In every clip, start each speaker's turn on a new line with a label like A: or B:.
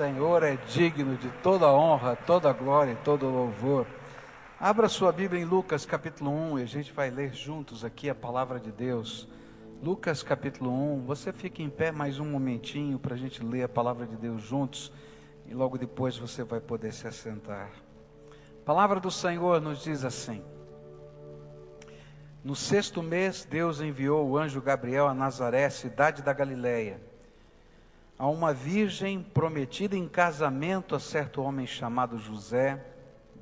A: Senhor é digno de toda honra, toda glória e todo louvor. Abra sua Bíblia em Lucas capítulo 1 e a gente vai ler juntos aqui a palavra de Deus. Lucas capítulo 1, você fica em pé mais um momentinho para a gente ler a palavra de Deus juntos e logo depois você vai poder se assentar. A palavra do Senhor nos diz assim: No sexto mês, Deus enviou o anjo Gabriel a Nazaré, cidade da Galileia a uma virgem prometida em casamento a certo homem chamado José,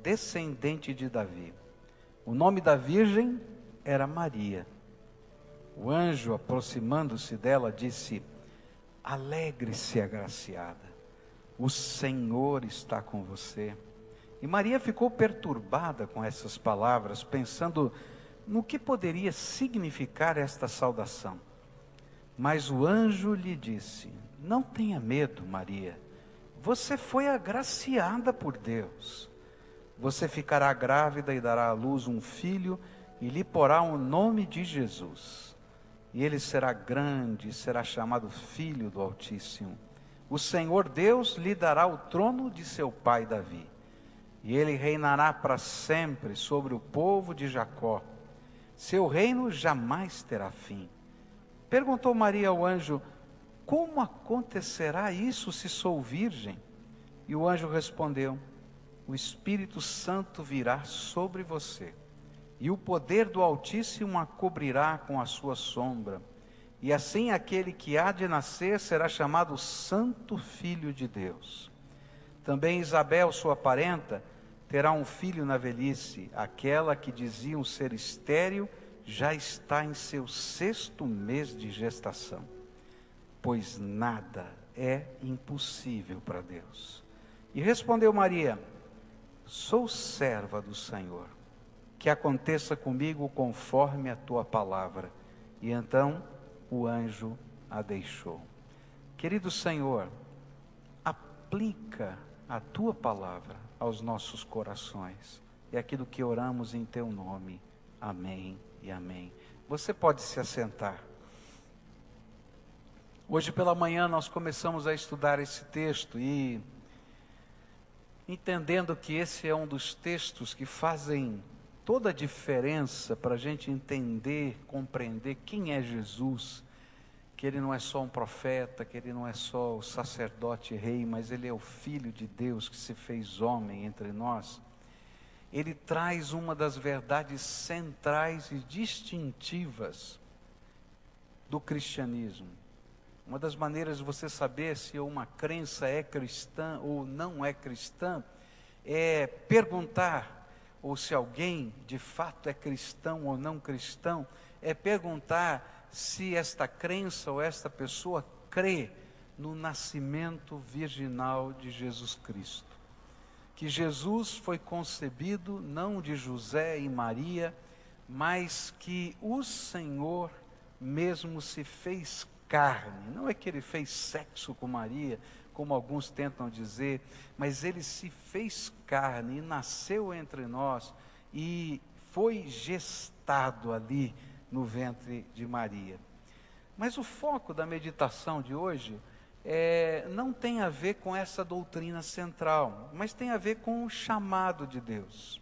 A: descendente de Davi. O nome da virgem era Maria. O anjo, aproximando-se dela, disse: Alegre-se, agraciada, o Senhor está com você. E Maria ficou perturbada com essas palavras, pensando no que poderia significar esta saudação. Mas o anjo lhe disse: não tenha medo, Maria. Você foi agraciada por Deus. Você ficará grávida e dará à luz um filho e lhe porá o nome de Jesus. E ele será grande, será chamado Filho do Altíssimo. O Senhor Deus lhe dará o trono de seu pai Davi. E ele reinará para sempre sobre o povo de Jacó. Seu reino jamais terá fim. Perguntou Maria ao anjo: como acontecerá isso se sou virgem? E o anjo respondeu: O Espírito Santo virá sobre você, e o poder do Altíssimo a cobrirá com a sua sombra. E assim aquele que há de nascer será chamado Santo Filho de Deus. Também Isabel, sua parenta, terá um filho na velhice. Aquela que diziam ser estéril já está em seu sexto mês de gestação pois nada é impossível para Deus. E respondeu Maria: Sou serva do Senhor, que aconteça comigo conforme a tua palavra. E então o anjo a deixou. Querido Senhor, aplica a tua palavra aos nossos corações. É aquilo que oramos em teu nome. Amém e amém. Você pode se assentar. Hoje pela manhã nós começamos a estudar esse texto e entendendo que esse é um dos textos que fazem toda a diferença para a gente entender, compreender quem é Jesus, que ele não é só um profeta, que ele não é só o sacerdote rei, mas ele é o Filho de Deus que se fez homem entre nós. Ele traz uma das verdades centrais e distintivas do cristianismo uma das maneiras de você saber se uma crença é cristã ou não é cristã é perguntar, ou se alguém de fato é cristão ou não cristão, é perguntar se esta crença ou esta pessoa crê no nascimento virginal de Jesus Cristo. Que Jesus foi concebido não de José e Maria, mas que o Senhor mesmo se fez carne. Não é que ele fez sexo com Maria, como alguns tentam dizer, mas ele se fez carne e nasceu entre nós e foi gestado ali no ventre de Maria. Mas o foco da meditação de hoje é, não tem a ver com essa doutrina central, mas tem a ver com o chamado de Deus.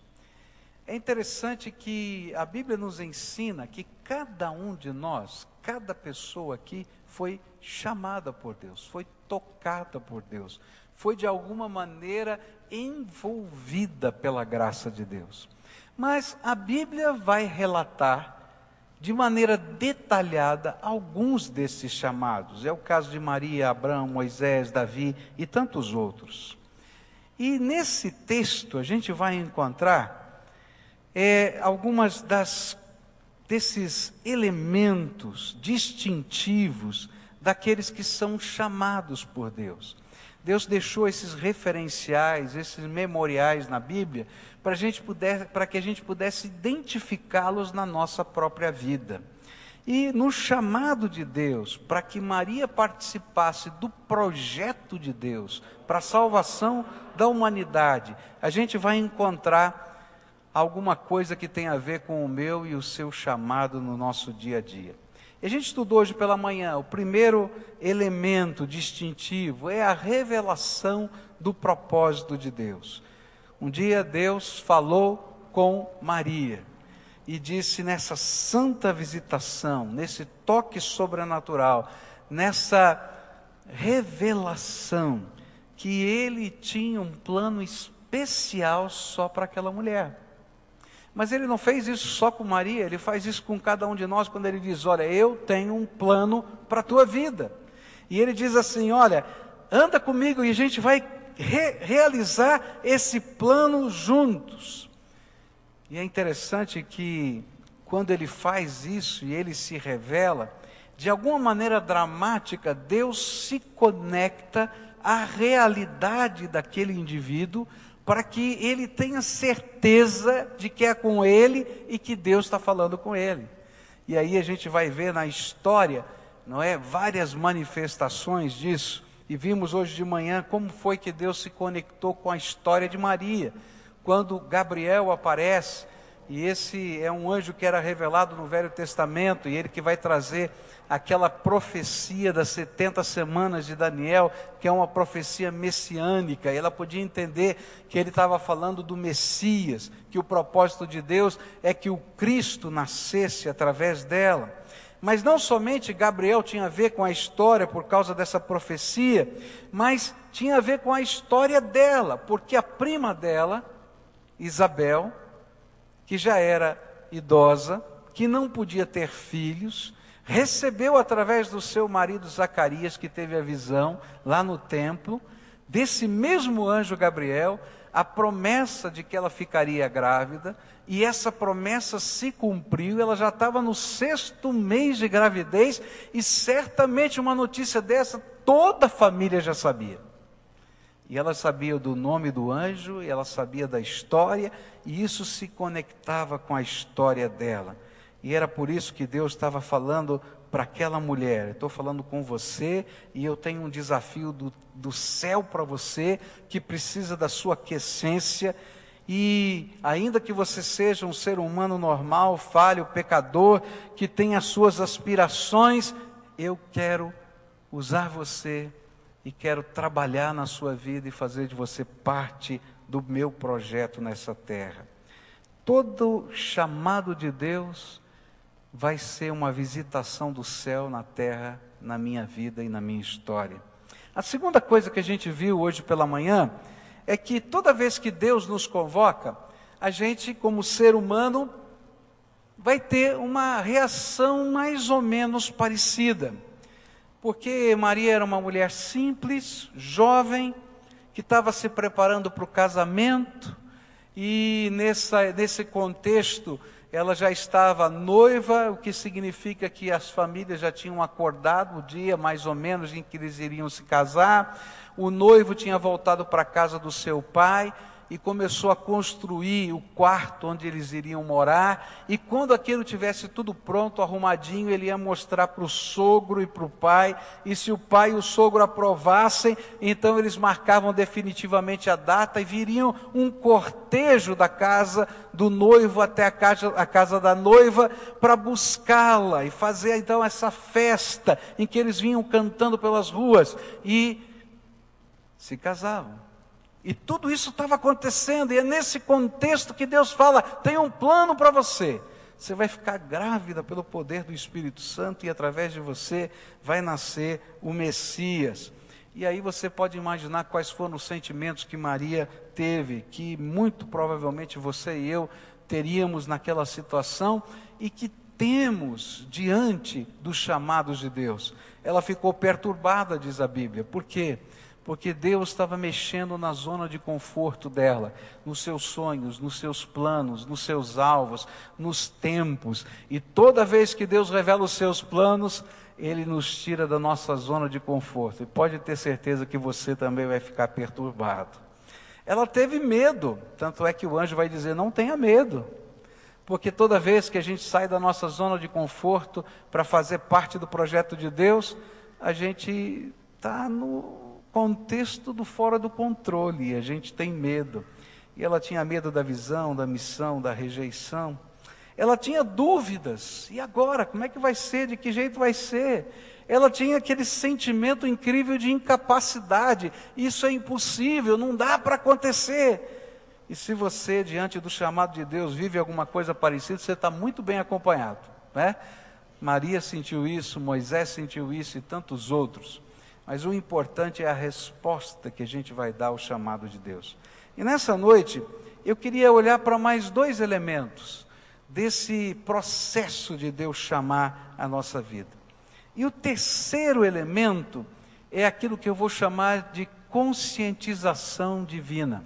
A: É interessante que a Bíblia nos ensina que cada um de nós, cada pessoa aqui foi chamada por Deus, foi tocada por Deus, foi de alguma maneira envolvida pela graça de Deus. Mas a Bíblia vai relatar de maneira detalhada alguns desses chamados. É o caso de Maria, Abraão, Moisés, Davi e tantos outros. E nesse texto a gente vai encontrar é, algumas das desses elementos distintivos daqueles que são chamados por Deus. Deus deixou esses referenciais, esses memoriais na Bíblia, para, gente puder, para que a gente pudesse identificá-los na nossa própria vida. E no chamado de Deus, para que Maria participasse do projeto de Deus para a salvação da humanidade, a gente vai encontrar alguma coisa que tem a ver com o meu e o seu chamado no nosso dia a dia. E a gente estudou hoje pela manhã, o primeiro elemento distintivo é a revelação do propósito de Deus. Um dia Deus falou com Maria e disse nessa santa visitação, nesse toque sobrenatural, nessa revelação, que ele tinha um plano especial só para aquela mulher. Mas ele não fez isso só com Maria, ele faz isso com cada um de nós quando ele diz: Olha, eu tenho um plano para a tua vida. E ele diz assim: Olha, anda comigo e a gente vai re realizar esse plano juntos. E é interessante que quando ele faz isso e ele se revela, de alguma maneira dramática, Deus se conecta à realidade daquele indivíduo para que ele tenha certeza de que é com ele e que Deus está falando com ele. E aí a gente vai ver na história, não é, várias manifestações disso. E vimos hoje de manhã como foi que Deus se conectou com a história de Maria, quando Gabriel aparece, e esse é um anjo que era revelado no Velho Testamento, e ele que vai trazer aquela profecia das 70 semanas de Daniel, que é uma profecia messiânica, e ela podia entender que ele estava falando do Messias, que o propósito de Deus é que o Cristo nascesse através dela. Mas não somente Gabriel tinha a ver com a história por causa dessa profecia, mas tinha a ver com a história dela, porque a prima dela, Isabel, que já era idosa, que não podia ter filhos, recebeu através do seu marido Zacarias, que teve a visão lá no templo, desse mesmo anjo Gabriel, a promessa de que ela ficaria grávida, e essa promessa se cumpriu, ela já estava no sexto mês de gravidez, e certamente uma notícia dessa toda a família já sabia. E ela sabia do nome do anjo, ela sabia da história, e isso se conectava com a história dela. E era por isso que Deus estava falando para aquela mulher: estou falando com você e eu tenho um desafio do, do céu para você que precisa da sua aquecência. E ainda que você seja um ser humano normal, falho, pecador, que tem as suas aspirações, eu quero usar você e quero trabalhar na sua vida e fazer de você parte do meu projeto nessa terra. Todo chamado de Deus vai ser uma visitação do céu na terra, na minha vida e na minha história. A segunda coisa que a gente viu hoje pela manhã é que toda vez que Deus nos convoca, a gente, como ser humano, vai ter uma reação mais ou menos parecida. Porque Maria era uma mulher simples, jovem, que estava se preparando para o casamento, e nessa, nesse contexto ela já estava noiva, o que significa que as famílias já tinham acordado o dia mais ou menos em que eles iriam se casar. O noivo tinha voltado para a casa do seu pai, e começou a construir o quarto onde eles iriam morar. E quando aquilo tivesse tudo pronto, arrumadinho, ele ia mostrar para o sogro e para o pai. E se o pai e o sogro aprovassem, então eles marcavam definitivamente a data e viriam um cortejo da casa do noivo até a casa, a casa da noiva para buscá-la e fazer então essa festa em que eles vinham cantando pelas ruas e se casavam. E tudo isso estava acontecendo, e é nesse contexto que Deus fala: tem um plano para você. Você vai ficar grávida pelo poder do Espírito Santo, e através de você vai nascer o Messias. E aí você pode imaginar quais foram os sentimentos que Maria teve, que muito provavelmente você e eu teríamos naquela situação e que temos diante dos chamados de Deus. Ela ficou perturbada, diz a Bíblia. Por quê? porque Deus estava mexendo na zona de conforto dela, nos seus sonhos, nos seus planos, nos seus alvos, nos tempos. E toda vez que Deus revela os seus planos, Ele nos tira da nossa zona de conforto. E pode ter certeza que você também vai ficar perturbado. Ela teve medo, tanto é que o anjo vai dizer: não tenha medo. Porque toda vez que a gente sai da nossa zona de conforto para fazer parte do projeto de Deus, a gente está no contexto do fora do controle, e a gente tem medo. E ela tinha medo da visão, da missão, da rejeição. Ela tinha dúvidas. E agora? Como é que vai ser? De que jeito vai ser? Ela tinha aquele sentimento incrível de incapacidade. Isso é impossível, não dá para acontecer. E se você, diante do chamado de Deus, vive alguma coisa parecida, você está muito bem acompanhado. Né? Maria sentiu isso, Moisés sentiu isso e tantos outros. Mas o importante é a resposta que a gente vai dar ao chamado de Deus. E nessa noite, eu queria olhar para mais dois elementos desse processo de Deus chamar a nossa vida. E o terceiro elemento é aquilo que eu vou chamar de conscientização divina.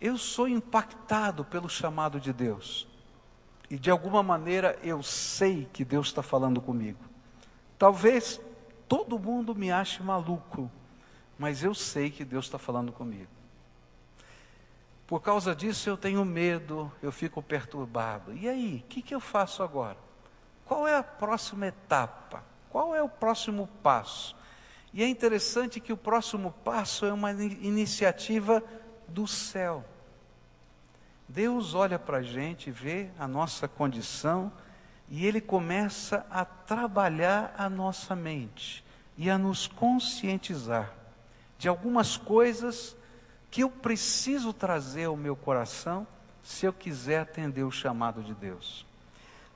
A: Eu sou impactado pelo chamado de Deus. E de alguma maneira eu sei que Deus está falando comigo. Talvez todo mundo me ache maluco, mas eu sei que Deus está falando comigo. Por causa disso eu tenho medo, eu fico perturbado. E aí, o que, que eu faço agora? Qual é a próxima etapa? Qual é o próximo passo? E é interessante que o próximo passo é uma iniciativa do céu. Deus olha para a gente, vê a nossa condição e Ele começa a trabalhar a nossa mente e a nos conscientizar de algumas coisas que eu preciso trazer ao meu coração se eu quiser atender o chamado de Deus.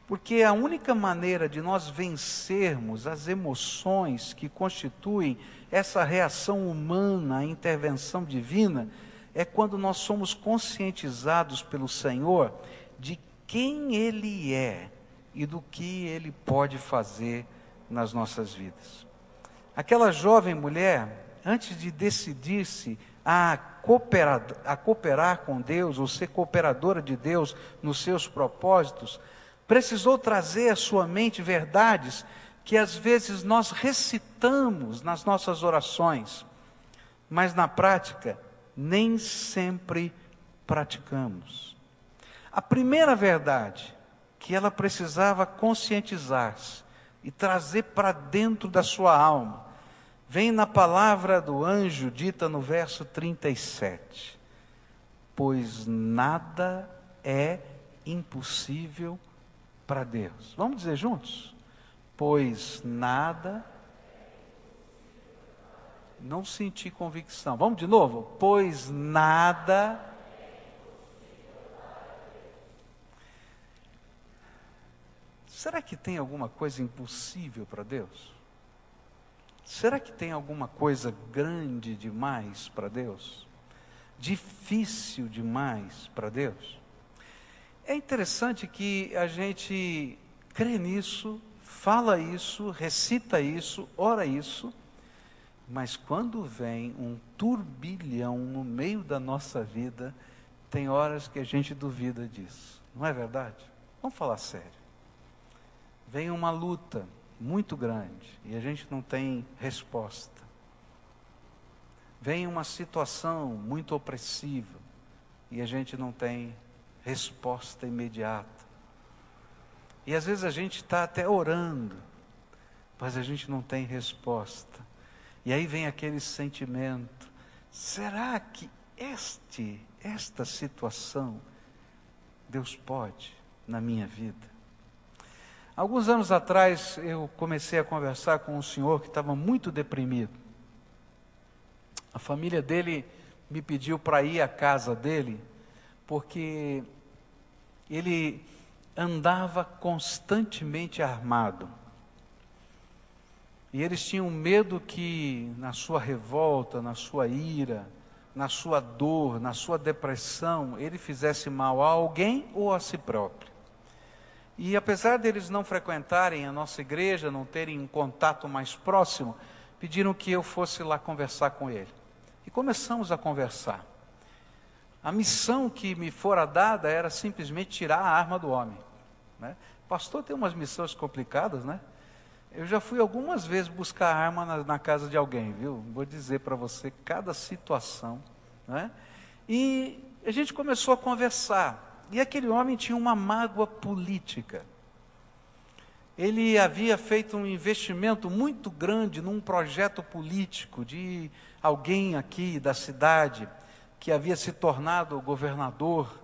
A: Porque a única maneira de nós vencermos as emoções que constituem essa reação humana à intervenção divina é quando nós somos conscientizados pelo Senhor de quem Ele é e do que Ele pode fazer nas nossas vidas. Aquela jovem mulher, antes de decidir-se a cooperar, a cooperar com Deus, ou ser cooperadora de Deus nos seus propósitos, precisou trazer à sua mente verdades que às vezes nós recitamos nas nossas orações, mas na prática nem sempre praticamos. A primeira verdade que ela precisava conscientizar-se e trazer para dentro da sua alma, vem na palavra do anjo dita no verso 37. Pois nada é impossível para Deus. Vamos dizer juntos? Pois nada. Não senti convicção. Vamos de novo? Pois nada Será que tem alguma coisa impossível para Deus? Será que tem alguma coisa grande demais para Deus? Difícil demais para Deus? É interessante que a gente crê nisso, fala isso, recita isso, ora isso, mas quando vem um turbilhão no meio da nossa vida, tem horas que a gente duvida disso, não é verdade? Vamos falar sério vem uma luta muito grande e a gente não tem resposta. Vem uma situação muito opressiva e a gente não tem resposta imediata. E às vezes a gente está até orando, mas a gente não tem resposta. E aí vem aquele sentimento: será que este, esta situação, Deus pode na minha vida? Alguns anos atrás eu comecei a conversar com um senhor que estava muito deprimido. A família dele me pediu para ir à casa dele, porque ele andava constantemente armado. E eles tinham medo que, na sua revolta, na sua ira, na sua dor, na sua depressão, ele fizesse mal a alguém ou a si próprio. E apesar deles não frequentarem a nossa igreja, não terem um contato mais próximo, pediram que eu fosse lá conversar com ele. E começamos a conversar. A missão que me fora dada era simplesmente tirar a arma do homem. Né? Pastor tem umas missões complicadas, né? Eu já fui algumas vezes buscar arma na, na casa de alguém, viu? Vou dizer para você cada situação, né? E a gente começou a conversar. E aquele homem tinha uma mágoa política. Ele havia feito um investimento muito grande num projeto político de alguém aqui da cidade que havia se tornado governador.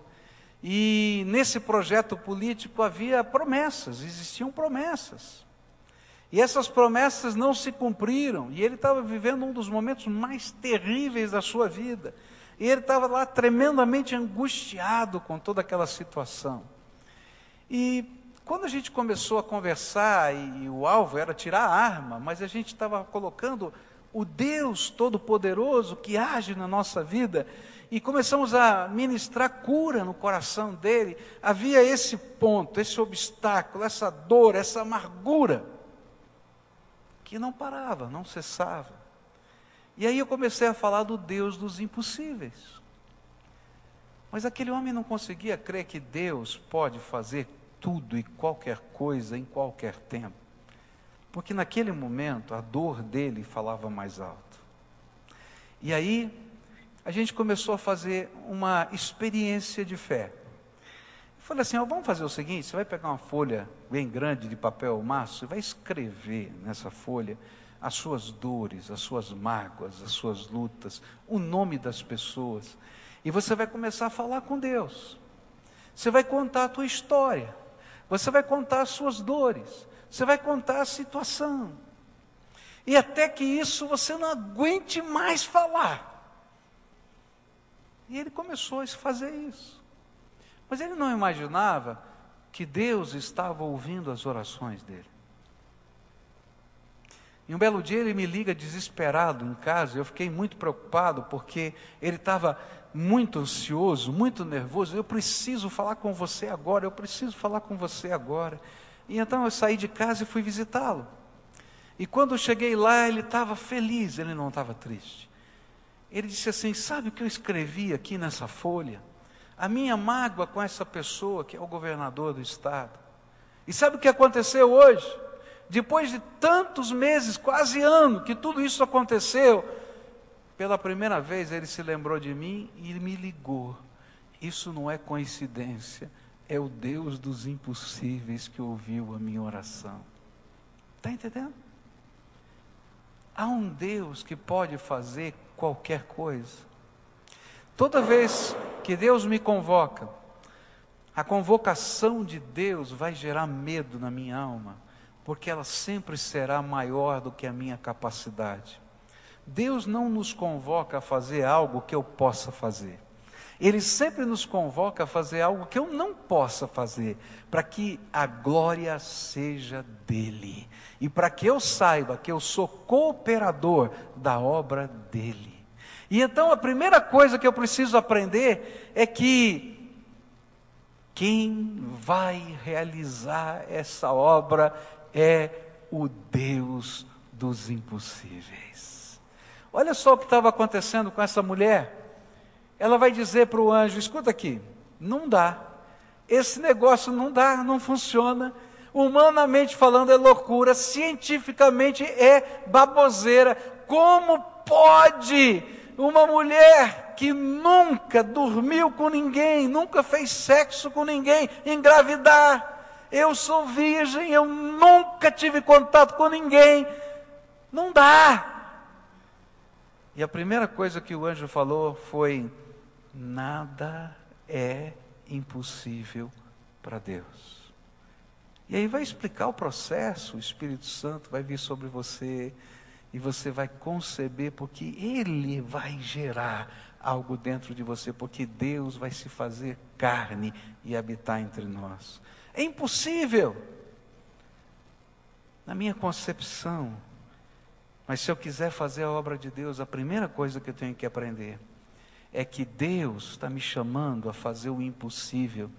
A: E nesse projeto político havia promessas, existiam promessas. E essas promessas não se cumpriram, e ele estava vivendo um dos momentos mais terríveis da sua vida. E ele estava lá tremendamente angustiado com toda aquela situação. E quando a gente começou a conversar, e, e o alvo era tirar a arma, mas a gente estava colocando o Deus Todo-Poderoso que age na nossa vida, e começamos a ministrar cura no coração dele, havia esse ponto, esse obstáculo, essa dor, essa amargura, que não parava, não cessava. E aí eu comecei a falar do Deus dos impossíveis. Mas aquele homem não conseguia crer que Deus pode fazer tudo e qualquer coisa em qualquer tempo. Porque naquele momento a dor dele falava mais alto. E aí a gente começou a fazer uma experiência de fé. Eu falei assim: ó, vamos fazer o seguinte: você vai pegar uma folha bem grande de papel maço e vai escrever nessa folha as suas dores, as suas mágoas, as suas lutas, o nome das pessoas. E você vai começar a falar com Deus. Você vai contar a tua história. Você vai contar as suas dores. Você vai contar a situação. E até que isso você não aguente mais falar. E ele começou a fazer isso. Mas ele não imaginava que Deus estava ouvindo as orações dele. E um belo dia ele me liga desesperado em casa, eu fiquei muito preocupado porque ele estava muito ansioso, muito nervoso. Eu preciso falar com você agora, eu preciso falar com você agora. E então eu saí de casa e fui visitá-lo. E quando eu cheguei lá, ele estava feliz, ele não estava triste. Ele disse assim: Sabe o que eu escrevi aqui nessa folha? A minha mágoa com essa pessoa que é o governador do estado. E sabe o que aconteceu hoje? Depois de tantos meses, quase ano, que tudo isso aconteceu, pela primeira vez ele se lembrou de mim e me ligou. Isso não é coincidência, é o Deus dos impossíveis que ouviu a minha oração. Está entendendo? Há um Deus que pode fazer qualquer coisa. Toda vez que Deus me convoca, a convocação de Deus vai gerar medo na minha alma, porque ela sempre será maior do que a minha capacidade. Deus não nos convoca a fazer algo que eu possa fazer. Ele sempre nos convoca a fazer algo que eu não possa fazer, para que a glória seja dele e para que eu saiba que eu sou cooperador da obra dele. E então a primeira coisa que eu preciso aprender é que quem vai realizar essa obra é o Deus dos impossíveis. Olha só o que estava acontecendo com essa mulher ela vai dizer para o anjo: escuta aqui, não dá. Esse negócio não dá, não funciona. Humanamente falando é loucura, cientificamente é baboseira. Como pode uma mulher que nunca dormiu com ninguém, nunca fez sexo com ninguém, engravidar? Eu sou virgem, eu nunca tive contato com ninguém. Não dá. E a primeira coisa que o anjo falou foi: nada é impossível para Deus. E aí vai explicar o processo, o Espírito Santo vai vir sobre você e você vai conceber, porque Ele vai gerar algo dentro de você, porque Deus vai se fazer carne e habitar entre nós. É impossível, na minha concepção, mas se eu quiser fazer a obra de Deus, a primeira coisa que eu tenho que aprender é que Deus está me chamando a fazer o impossível,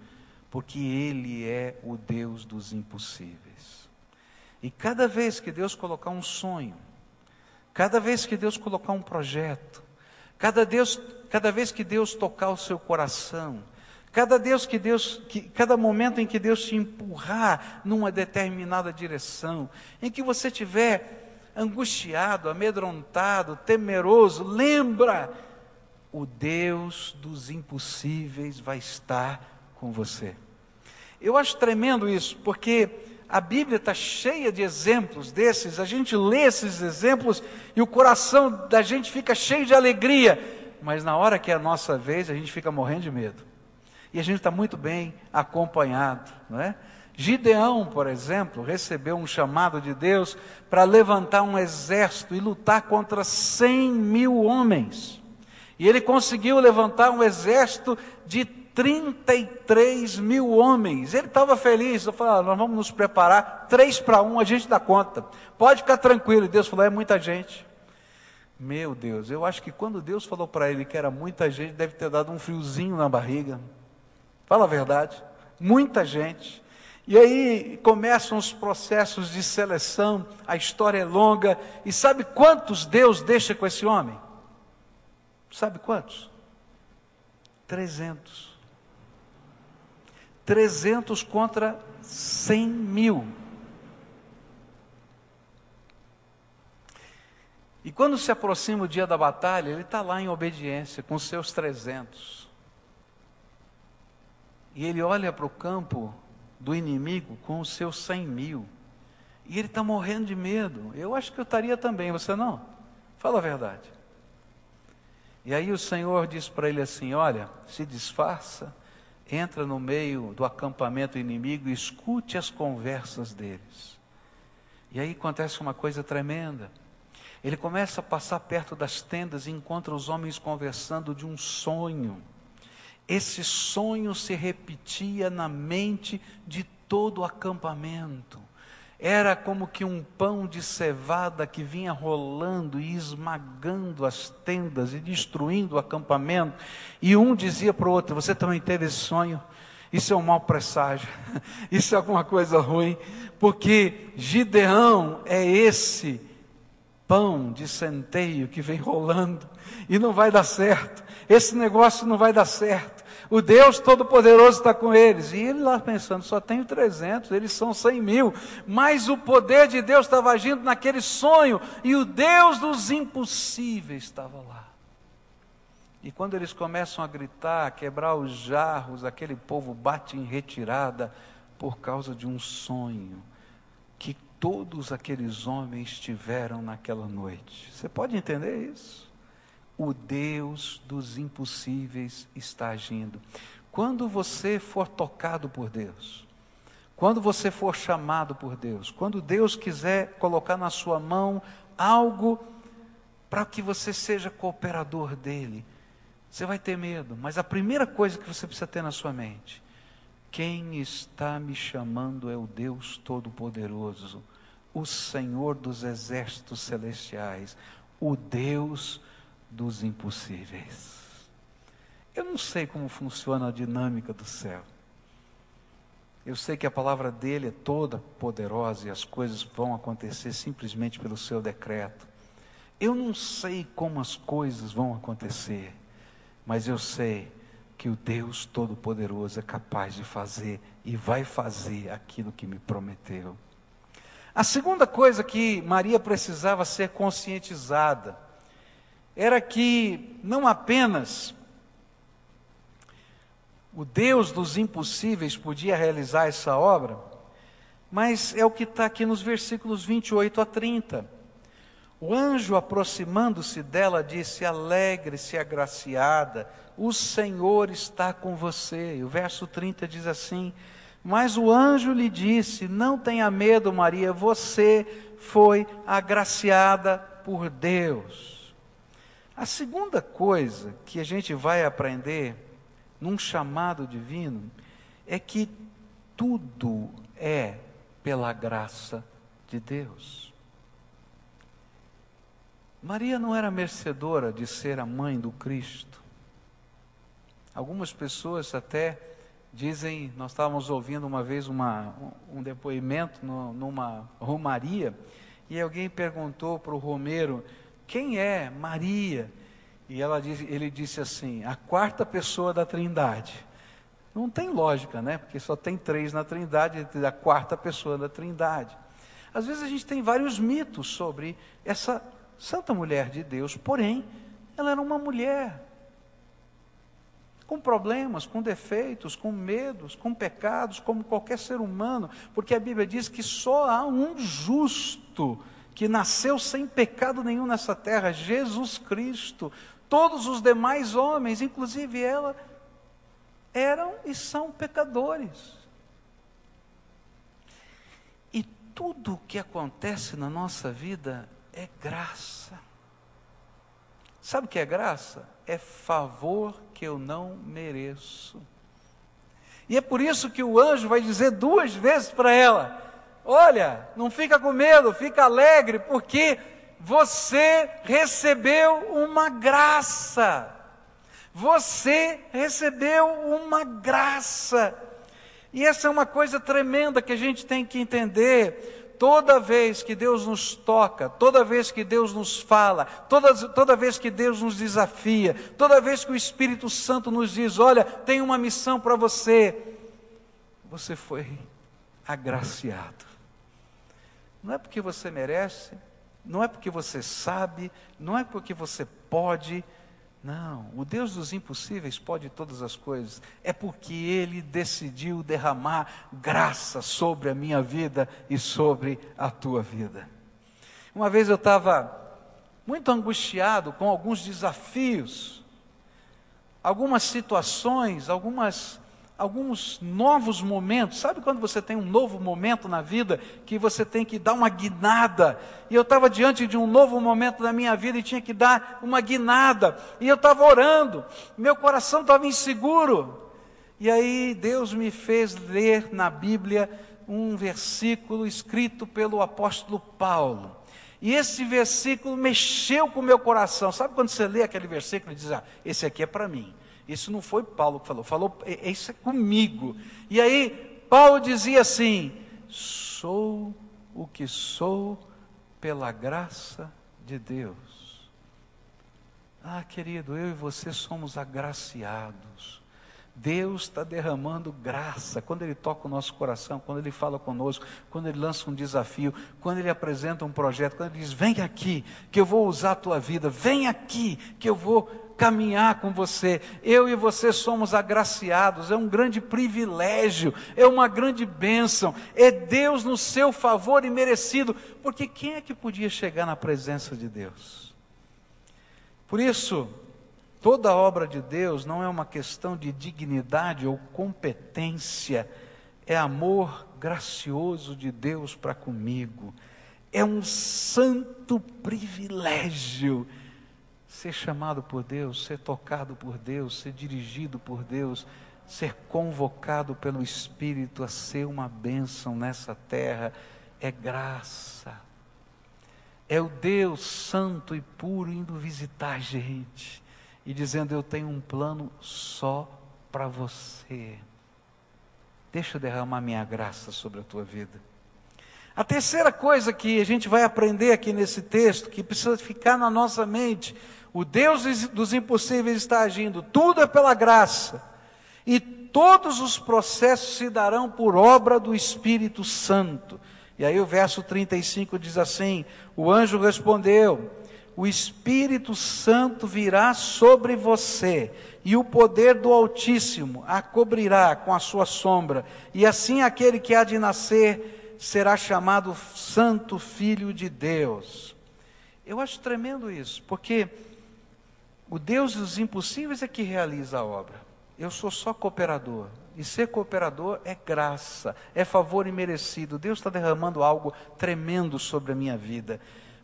A: porque Ele é o Deus dos impossíveis. E cada vez que Deus colocar um sonho, cada vez que Deus colocar um projeto, cada, Deus, cada vez que Deus tocar o seu coração, cada Deus que Deus, que, cada momento em que Deus te empurrar numa determinada direção, em que você tiver angustiado, amedrontado, temeroso, lembra o Deus dos impossíveis vai estar com você. Eu acho tremendo isso, porque a Bíblia está cheia de exemplos desses, a gente lê esses exemplos e o coração da gente fica cheio de alegria, mas na hora que é a nossa vez, a gente fica morrendo de medo. E a gente está muito bem acompanhado, não é? Gideão, por exemplo, recebeu um chamado de Deus para levantar um exército e lutar contra 100 mil homens. E ele conseguiu levantar um exército de 33 mil homens. Ele estava feliz. Eu falei: ah, nós vamos nos preparar, três para um, a gente dá conta. Pode ficar tranquilo. E Deus falou: é muita gente. Meu Deus, eu acho que quando Deus falou para ele que era muita gente, deve ter dado um friozinho na barriga. Fala a verdade. Muita gente. E aí começam os processos de seleção, a história é longa. E sabe quantos Deus deixa com esse homem? Sabe quantos? 300. 300 contra 100 mil. E quando se aproxima o dia da batalha, ele está lá em obediência com seus 300. E ele olha para o campo do inimigo com os seus 100 mil. E ele está morrendo de medo. Eu acho que eu estaria também, você não? Fala a verdade. E aí o Senhor diz para ele assim: Olha, se disfarça, entra no meio do acampamento inimigo e escute as conversas deles. E aí acontece uma coisa tremenda. Ele começa a passar perto das tendas e encontra os homens conversando de um sonho. Esse sonho se repetia na mente de todo o acampamento. Era como que um pão de cevada que vinha rolando e esmagando as tendas e destruindo o acampamento. E um dizia para o outro: Você também teve esse sonho? Isso é um mau presságio, isso é alguma coisa ruim, porque Gideão é esse pão de centeio que vem rolando e não vai dar certo. Esse negócio não vai dar certo. O Deus Todo-Poderoso está com eles. E ele lá pensando, só tenho 300, eles são 100 mil. Mas o poder de Deus estava agindo naquele sonho. E o Deus dos impossíveis estava lá. E quando eles começam a gritar, a quebrar os jarros, aquele povo bate em retirada por causa de um sonho todos aqueles homens tiveram naquela noite. Você pode entender isso? o Deus dos impossíveis está agindo. Quando você for tocado por Deus, quando você for chamado por Deus, quando Deus quiser colocar na sua mão algo para que você seja cooperador dele, você vai ter medo, mas a primeira coisa que você precisa ter na sua mente, quem está me chamando é o Deus Todo-Poderoso, o Senhor dos exércitos celestiais, o Deus dos impossíveis. Eu não sei como funciona a dinâmica do céu. Eu sei que a palavra dele é toda poderosa e as coisas vão acontecer simplesmente pelo seu decreto. Eu não sei como as coisas vão acontecer, mas eu sei que o Deus Todo-Poderoso é capaz de fazer e vai fazer aquilo que me prometeu. A segunda coisa que Maria precisava ser conscientizada era que não apenas o Deus dos impossíveis podia realizar essa obra, mas é o que está aqui nos versículos 28 a 30. O anjo, aproximando-se dela, disse: Alegre-se, agraciada, o Senhor está com você. E o verso 30 diz assim: Mas o anjo lhe disse: Não tenha medo, Maria, você foi agraciada por Deus. A segunda coisa que a gente vai aprender num chamado divino é que tudo é pela graça de Deus. Maria não era merecedora de ser a mãe do Cristo. Algumas pessoas até dizem, nós estávamos ouvindo uma vez uma, um depoimento no, numa romaria, e alguém perguntou para o Romeiro, quem é Maria? E ela disse, ele disse assim: a quarta pessoa da Trindade. Não tem lógica, né? Porque só tem três na Trindade, a quarta pessoa da Trindade. Às vezes a gente tem vários mitos sobre essa santa mulher de Deus, porém, ela era uma mulher com problemas, com defeitos, com medos, com pecados, como qualquer ser humano, porque a Bíblia diz que só há um justo que nasceu sem pecado nenhum nessa terra, Jesus Cristo. Todos os demais homens, inclusive ela, eram e são pecadores. E tudo o que acontece na nossa vida é graça. Sabe o que é graça? É favor que eu não mereço. E é por isso que o anjo vai dizer duas vezes para ela: Olha, não fica com medo, fica alegre, porque você recebeu uma graça. Você recebeu uma graça. E essa é uma coisa tremenda que a gente tem que entender. Toda vez que Deus nos toca, toda vez que Deus nos fala, toda, toda vez que Deus nos desafia, toda vez que o Espírito Santo nos diz: Olha, tem uma missão para você, você foi agraciado. Não é porque você merece, não é porque você sabe, não é porque você pode, não, o Deus dos impossíveis pode todas as coisas. É porque Ele decidiu derramar graça sobre a minha vida e sobre a tua vida. Uma vez eu estava muito angustiado com alguns desafios, algumas situações, algumas alguns novos momentos. Sabe quando você tem um novo momento na vida que você tem que dar uma guinada? E eu estava diante de um novo momento na minha vida e tinha que dar uma guinada. E eu estava orando, meu coração estava inseguro. E aí Deus me fez ler na Bíblia um versículo escrito pelo apóstolo Paulo. E esse versículo mexeu com o meu coração. Sabe quando você lê aquele versículo e diz: Ah, esse aqui é para mim. Isso não foi Paulo que falou, falou, é, é, isso é comigo. E aí, Paulo dizia assim: sou o que sou pela graça de Deus. Ah, querido, eu e você somos agraciados. Deus está derramando graça quando Ele toca o nosso coração, quando Ele fala conosco, quando Ele lança um desafio, quando Ele apresenta um projeto, quando Ele diz: Vem aqui, que eu vou usar a tua vida, vem aqui, que eu vou caminhar com você. Eu e você somos agraciados, é um grande privilégio, é uma grande bênção, é Deus no seu favor e merecido, porque quem é que podia chegar na presença de Deus? Por isso, toda obra de Deus não é uma questão de dignidade ou competência, é amor gracioso de Deus para comigo. É um santo privilégio ser chamado por Deus, ser tocado por Deus, ser dirigido por Deus, ser convocado pelo Espírito a ser uma bênção nessa terra, é graça. É o Deus santo e puro indo visitar gente e dizendo: Eu tenho um plano só para você. Deixa eu derramar minha graça sobre a tua vida. A terceira coisa que a gente vai aprender aqui nesse texto, que precisa ficar na nossa mente, o Deus dos impossíveis está agindo, tudo é pela graça. E todos os processos se darão por obra do Espírito Santo. E aí o verso 35 diz assim: O anjo respondeu: O Espírito Santo virá sobre você, e o poder do Altíssimo a cobrirá com a sua sombra, e assim aquele que há de nascer será chamado Santo Filho de Deus. Eu acho tremendo isso, porque o Deus dos impossíveis é que realiza a obra. Eu sou só cooperador. E ser cooperador é graça, é favor imerecido. Deus está derramando algo tremendo sobre a minha vida.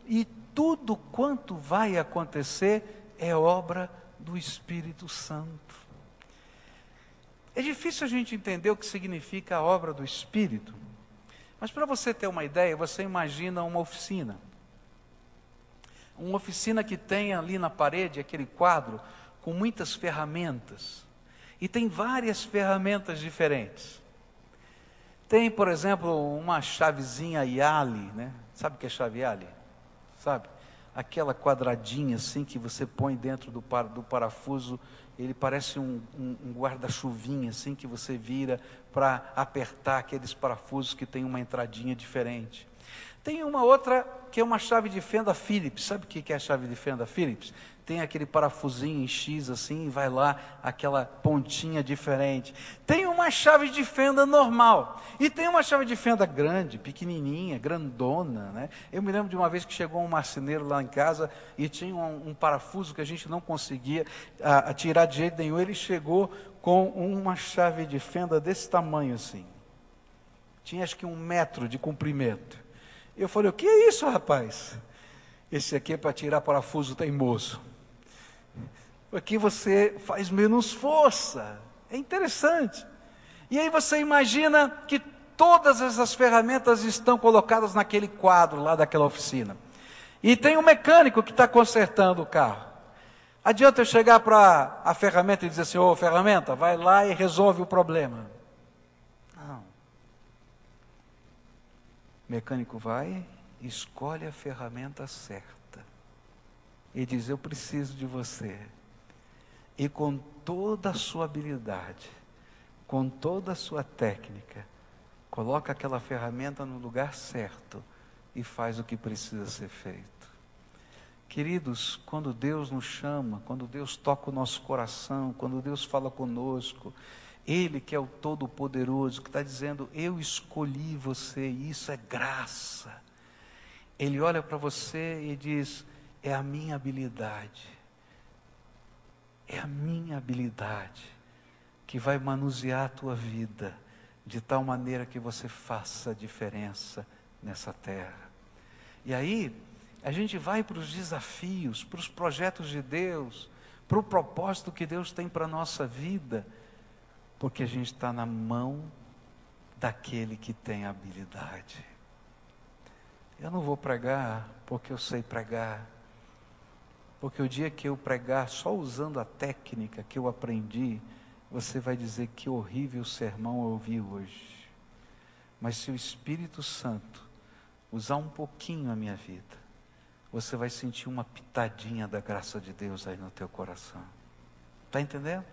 A: E tudo quanto vai acontecer é obra do Espírito Santo. É difícil a gente entender o que significa a obra do Espírito. Mas para você ter uma ideia, você imagina uma oficina uma oficina que tem ali na parede aquele quadro com muitas ferramentas. E tem várias ferramentas diferentes. Tem, por exemplo, uma chavezinha Yali, né? Sabe o que é chave Yali? Sabe? Aquela quadradinha assim que você põe dentro do, par, do parafuso, ele parece um, um, um guarda-chuvinha assim que você vira para apertar aqueles parafusos que tem uma entradinha diferente. Tem uma outra que é uma chave de fenda Phillips. Sabe o que é a chave de fenda Phillips? Tem aquele parafusinho em X assim, vai lá aquela pontinha diferente. Tem uma chave de fenda normal. E tem uma chave de fenda grande, pequenininha, grandona. Né? Eu me lembro de uma vez que chegou um marceneiro lá em casa e tinha um, um parafuso que a gente não conseguia a, a tirar de jeito nenhum. Ele chegou com uma chave de fenda desse tamanho assim. Tinha acho que um metro de comprimento. Eu falei, o que é isso, rapaz? Esse aqui é para tirar parafuso teimoso. Aqui você faz menos força. É interessante. E aí você imagina que todas essas ferramentas estão colocadas naquele quadro lá daquela oficina. E tem um mecânico que está consertando o carro. Adianta eu chegar para a ferramenta e dizer assim: ô oh, ferramenta, vai lá e resolve o problema. O mecânico vai, escolhe a ferramenta certa e diz: Eu preciso de você. E com toda a sua habilidade, com toda a sua técnica, coloca aquela ferramenta no lugar certo e faz o que precisa ser feito. Queridos, quando Deus nos chama, quando Deus toca o nosso coração, quando Deus fala conosco, ele que é o Todo-Poderoso, que está dizendo: Eu escolhi você, isso é graça. Ele olha para você e diz: É a minha habilidade, é a minha habilidade que vai manusear a tua vida de tal maneira que você faça a diferença nessa terra. E aí, a gente vai para os desafios, para os projetos de Deus, para o propósito que Deus tem para a nossa vida porque a gente está na mão daquele que tem habilidade. Eu não vou pregar porque eu sei pregar. Porque o dia que eu pregar só usando a técnica que eu aprendi, você vai dizer que horrível sermão eu ouvi hoje. Mas se o Espírito Santo usar um pouquinho a minha vida, você vai sentir uma pitadinha da graça de Deus aí no teu coração. Está entendendo?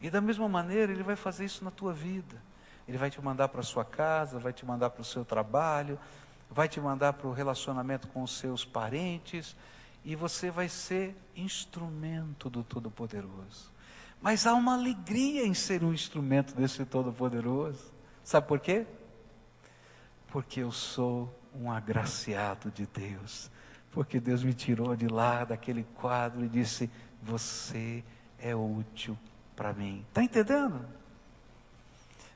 A: E da mesma maneira, Ele vai fazer isso na tua vida. Ele vai te mandar para a sua casa, vai te mandar para o seu trabalho, vai te mandar para o relacionamento com os seus parentes, e você vai ser instrumento do Todo-Poderoso. Mas há uma alegria em ser um instrumento desse Todo-Poderoso. Sabe por quê? Porque eu sou um agraciado de Deus. Porque Deus me tirou de lá, daquele quadro, e disse: Você é útil para mim. Está entendendo?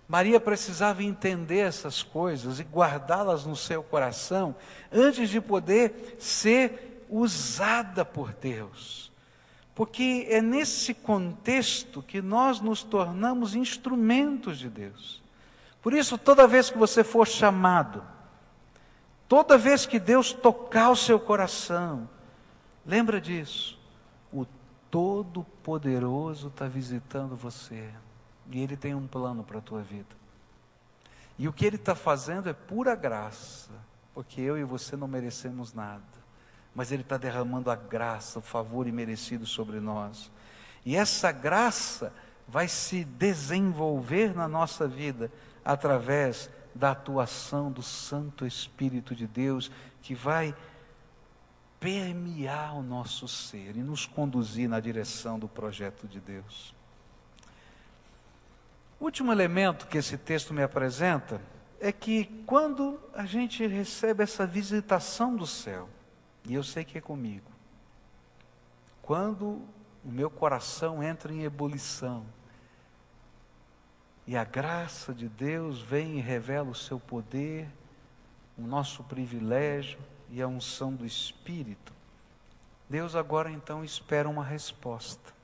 A: Maria precisava entender essas coisas e guardá-las no seu coração antes de poder ser usada por Deus. Porque é nesse contexto que nós nos tornamos instrumentos de Deus. Por isso, toda vez que você for chamado, toda vez que Deus tocar o seu coração, lembra disso. O Todo-Poderoso está visitando você. E Ele tem um plano para a tua vida. E o que Ele está fazendo é pura graça, porque eu e você não merecemos nada. Mas Ele está derramando a graça, o favor imerecido sobre nós. E essa graça vai se desenvolver na nossa vida através da atuação do Santo Espírito de Deus, que vai permear o nosso ser e nos conduzir na direção do projeto de Deus. O último elemento que esse texto me apresenta é que quando a gente recebe essa visitação do céu, e eu sei que é comigo, quando o meu coração entra em ebulição, e a graça de Deus vem e revela o seu poder, o nosso privilégio, e a unção do Espírito, Deus agora então espera uma resposta.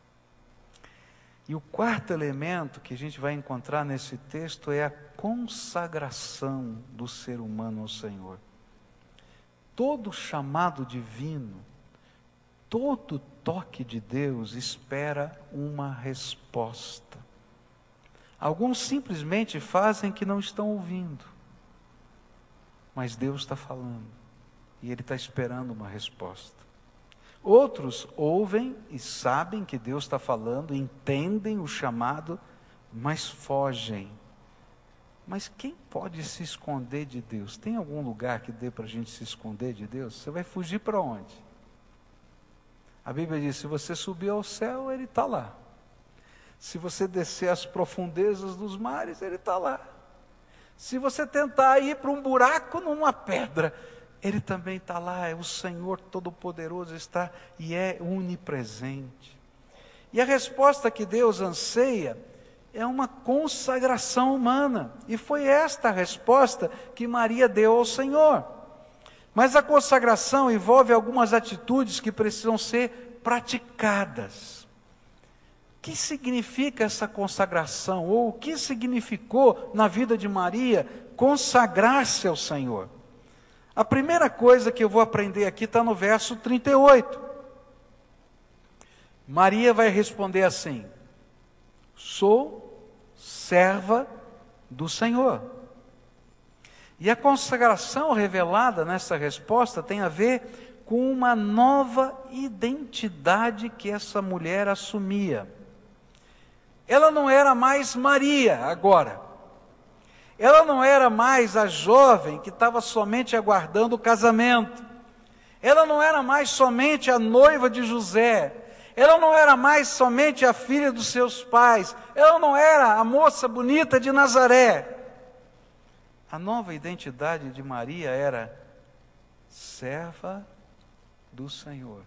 A: E o quarto elemento que a gente vai encontrar nesse texto é a consagração do ser humano ao Senhor. Todo chamado divino, todo toque de Deus espera uma resposta. Alguns simplesmente fazem que não estão ouvindo, mas Deus está falando e ele está esperando uma resposta. Outros ouvem e sabem que Deus está falando, entendem o chamado, mas fogem. Mas quem pode se esconder de Deus? Tem algum lugar que dê para a gente se esconder de Deus? Você vai fugir para onde? A Bíblia diz: se você subir ao céu, Ele está lá. Se você descer às profundezas dos mares, Ele está lá. Se você tentar ir para um buraco numa pedra, Ele também está lá. É o Senhor Todo-Poderoso está e é onipresente. E a resposta que Deus anseia é uma consagração humana. E foi esta a resposta que Maria deu ao Senhor. Mas a consagração envolve algumas atitudes que precisam ser praticadas. O que significa essa consagração? Ou o que significou na vida de Maria consagrar-se ao Senhor? A primeira coisa que eu vou aprender aqui está no verso 38. Maria vai responder assim: Sou serva do Senhor. E a consagração revelada nessa resposta tem a ver com uma nova identidade que essa mulher assumia. Ela não era mais Maria agora. Ela não era mais a jovem que estava somente aguardando o casamento. Ela não era mais somente a noiva de José. Ela não era mais somente a filha dos seus pais. Ela não era a moça bonita de Nazaré. A nova identidade de Maria era serva do Senhor.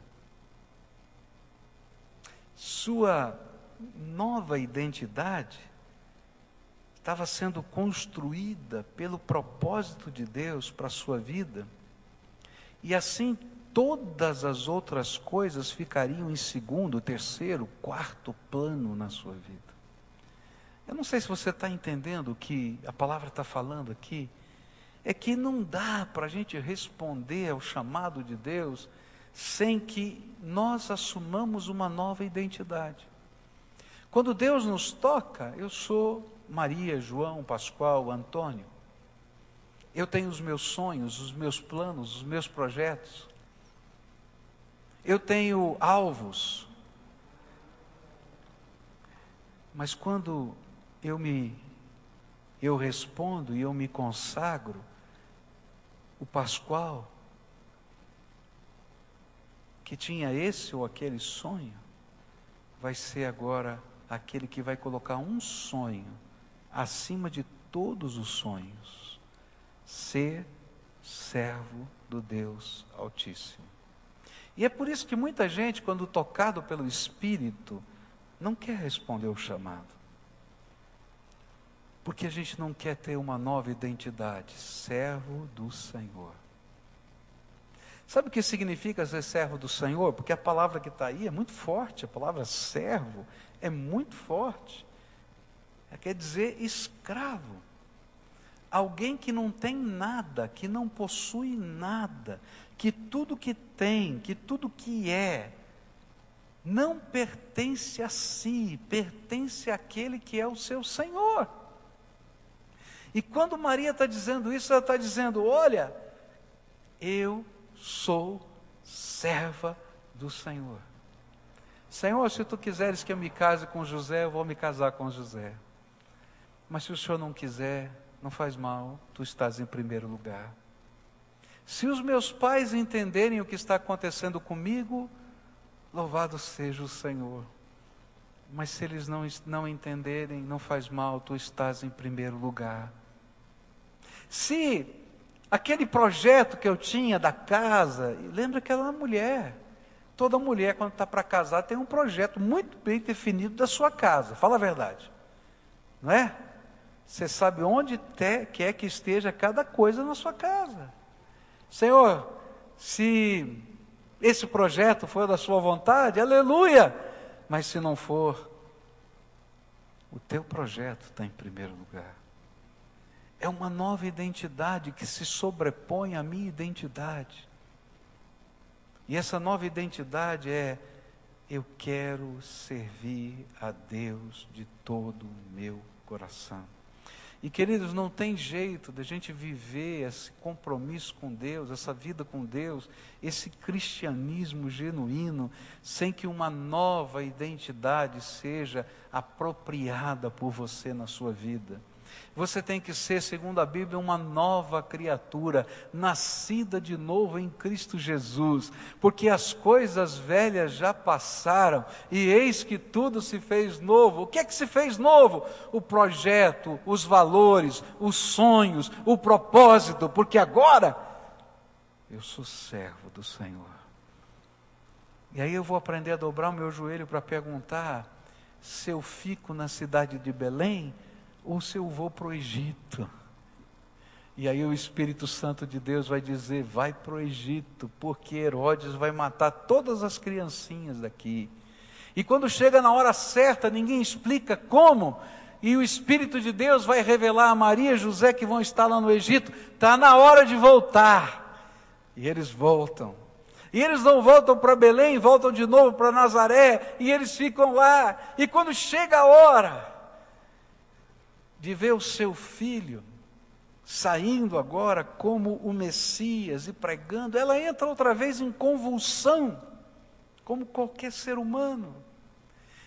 A: Sua nova identidade estava sendo construída pelo propósito de Deus para a sua vida, e assim todas as outras coisas ficariam em segundo, terceiro, quarto plano na sua vida. Eu não sei se você está entendendo o que a palavra está falando aqui. É que não dá para a gente responder ao chamado de Deus sem que nós assumamos uma nova identidade. Quando Deus nos toca, eu sou Maria, João, Pascoal, Antônio. Eu tenho os meus sonhos, os meus planos, os meus projetos. Eu tenho alvos. Mas quando eu me eu respondo e eu me consagro, o Pascoal que tinha esse ou aquele sonho, vai ser agora aquele que vai colocar um sonho acima de todos os sonhos: ser servo do Deus Altíssimo. E é por isso que muita gente, quando tocado pelo Espírito, não quer responder o chamado. Porque a gente não quer ter uma nova identidade, servo do Senhor. Sabe o que significa ser servo do Senhor? Porque a palavra que está aí é muito forte, a palavra servo é muito forte. É, quer dizer escravo. Alguém que não tem nada, que não possui nada, que tudo que tem, que tudo que é, não pertence a si, pertence àquele que é o seu Senhor. E quando Maria está dizendo isso, ela está dizendo: Olha, eu sou serva do Senhor. Senhor, se tu quiseres que eu me case com José, eu vou me casar com José. Mas se o Senhor não quiser, não faz mal, tu estás em primeiro lugar. Se os meus pais entenderem o que está acontecendo comigo, louvado seja o Senhor. Mas se eles não, não entenderem, não faz mal, tu estás em primeiro lugar. Se aquele projeto que eu tinha da casa, lembra que ela era uma mulher. Toda mulher, quando está para casar, tem um projeto muito bem definido da sua casa. Fala a verdade. Não é? Você sabe onde quer que esteja cada coisa na sua casa. Senhor, se esse projeto for da sua vontade, aleluia. Mas se não for, o teu projeto está em primeiro lugar. É uma nova identidade que se sobrepõe à minha identidade. E essa nova identidade é: eu quero servir a Deus de todo o meu coração. E queridos, não tem jeito da gente viver esse compromisso com Deus, essa vida com Deus, esse cristianismo genuíno, sem que uma nova identidade seja apropriada por você na sua vida. Você tem que ser, segundo a Bíblia, uma nova criatura, nascida de novo em Cristo Jesus, porque as coisas velhas já passaram e eis que tudo se fez novo. O que é que se fez novo? O projeto, os valores, os sonhos, o propósito, porque agora eu sou servo do Senhor. E aí eu vou aprender a dobrar o meu joelho para perguntar se eu fico na cidade de Belém ou se eu vou para o Egito. E aí o Espírito Santo de Deus vai dizer: vai para o Egito, porque Herodes vai matar todas as criancinhas daqui. E quando chega na hora certa, ninguém explica como, e o Espírito de Deus vai revelar a Maria e José que vão estar lá no Egito, está na hora de voltar. E eles voltam. E eles não voltam para Belém, voltam de novo para Nazaré, e eles ficam lá. E quando chega a hora, de ver o seu filho saindo agora como o Messias e pregando, ela entra outra vez em convulsão, como qualquer ser humano.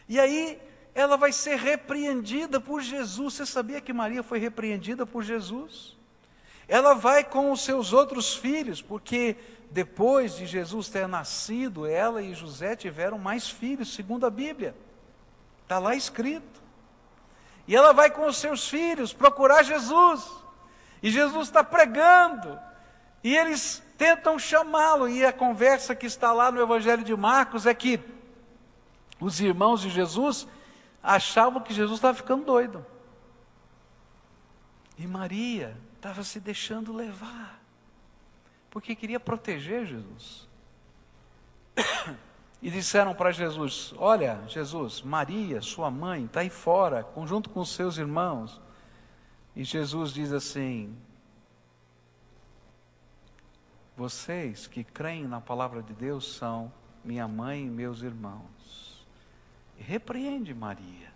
A: E aí ela vai ser repreendida por Jesus. Você sabia que Maria foi repreendida por Jesus? Ela vai com os seus outros filhos, porque depois de Jesus ter nascido, ela e José tiveram mais filhos, segundo a Bíblia. Está lá escrito. E ela vai com os seus filhos procurar Jesus. E Jesus está pregando. E eles tentam chamá-lo. E a conversa que está lá no Evangelho de Marcos é que os irmãos de Jesus achavam que Jesus estava ficando doido. E Maria estava se deixando levar. Porque queria proteger Jesus. E disseram para Jesus: Olha, Jesus, Maria, sua mãe, está aí fora, junto com seus irmãos. E Jesus diz assim: Vocês que creem na palavra de Deus são minha mãe e meus irmãos. E repreende Maria,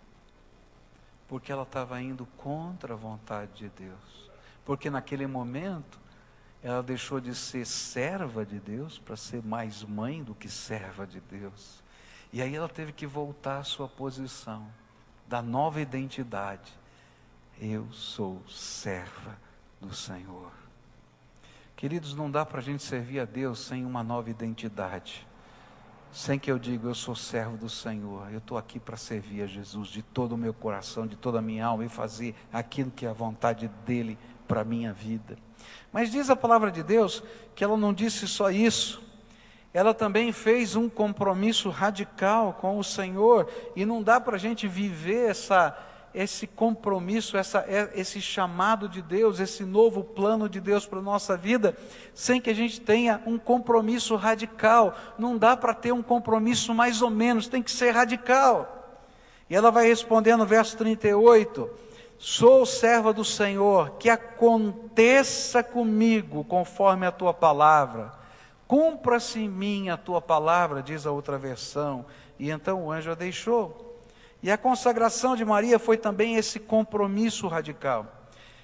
A: porque ela estava indo contra a vontade de Deus. Porque naquele momento ela deixou de ser serva de Deus para ser mais mãe do que serva de Deus. E aí ela teve que voltar à sua posição, da nova identidade. Eu sou serva do Senhor. Queridos, não dá para a gente servir a Deus sem uma nova identidade. Sem que eu diga, eu sou servo do Senhor, eu estou aqui para servir a Jesus de todo o meu coração, de toda a minha alma e fazer aquilo que é a vontade dEle para a minha vida. Mas diz a palavra de Deus que ela não disse só isso, ela também fez um compromisso radical com o Senhor, e não dá para a gente viver essa, esse compromisso, essa, é, esse chamado de Deus, esse novo plano de Deus para a nossa vida, sem que a gente tenha um compromisso radical. Não dá para ter um compromisso mais ou menos, tem que ser radical. E ela vai responder no verso 38 Sou serva do Senhor, que aconteça comigo conforme a tua palavra. Cumpra-se em mim a tua palavra, diz a outra versão. E então o anjo a deixou. E a consagração de Maria foi também esse compromisso radical.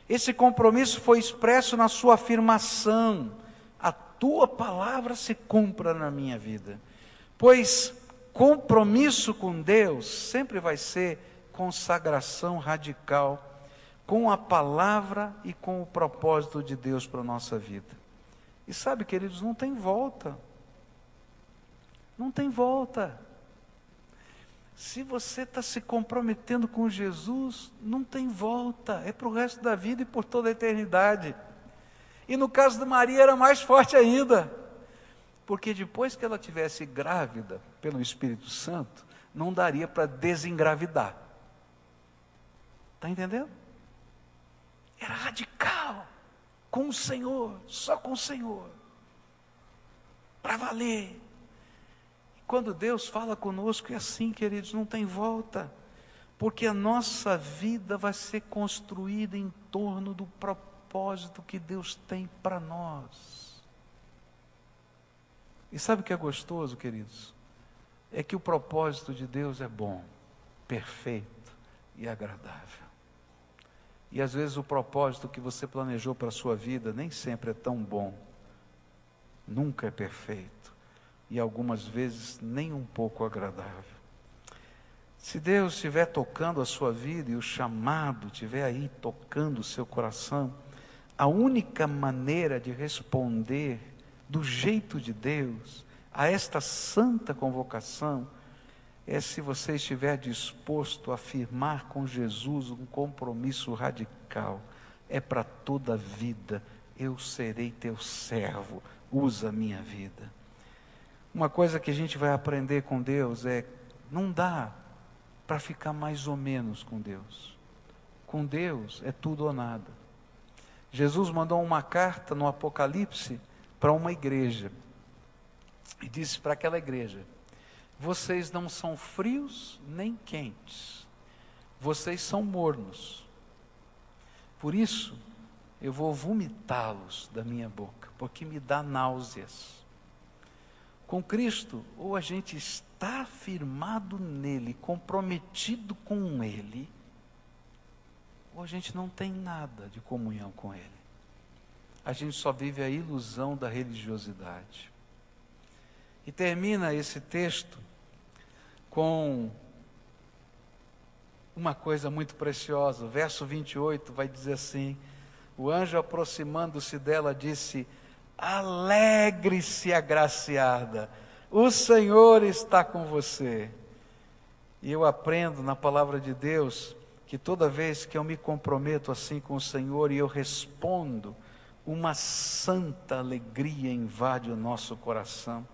A: Esse compromisso foi expresso na sua afirmação: a tua palavra se cumpra na minha vida. Pois compromisso com Deus sempre vai ser consagração radical com a palavra e com o propósito de Deus para a nossa vida. E sabe, queridos, não tem volta. Não tem volta. Se você está se comprometendo com Jesus, não tem volta. É para o resto da vida e por toda a eternidade. E no caso de Maria era mais forte ainda. Porque depois que ela tivesse grávida pelo Espírito Santo, não daria para desengravidar. Está entendendo? Era radical. Com o Senhor, só com o Senhor. Para valer. E quando Deus fala conosco, é assim, queridos, não tem volta. Porque a nossa vida vai ser construída em torno do propósito que Deus tem para nós. E sabe o que é gostoso, queridos? É que o propósito de Deus é bom, perfeito e agradável. E às vezes o propósito que você planejou para a sua vida nem sempre é tão bom, nunca é perfeito, e algumas vezes nem um pouco agradável. Se Deus estiver tocando a sua vida e o chamado estiver aí tocando o seu coração, a única maneira de responder do jeito de Deus a esta santa convocação é se você estiver disposto a firmar com Jesus um compromisso radical. É para toda a vida. Eu serei teu servo. Usa a minha vida. Uma coisa que a gente vai aprender com Deus é: não dá para ficar mais ou menos com Deus. Com Deus é tudo ou nada. Jesus mandou uma carta no Apocalipse para uma igreja e disse para aquela igreja: vocês não são frios nem quentes, vocês são mornos. Por isso, eu vou vomitá-los da minha boca, porque me dá náuseas. Com Cristo, ou a gente está firmado nele, comprometido com ele, ou a gente não tem nada de comunhão com ele. A gente só vive a ilusão da religiosidade. E termina esse texto com uma coisa muito preciosa. O verso 28 vai dizer assim: O anjo aproximando-se dela disse: Alegre-se, agraciada, o Senhor está com você. E eu aprendo na palavra de Deus que toda vez que eu me comprometo assim com o Senhor e eu respondo, uma santa alegria invade o nosso coração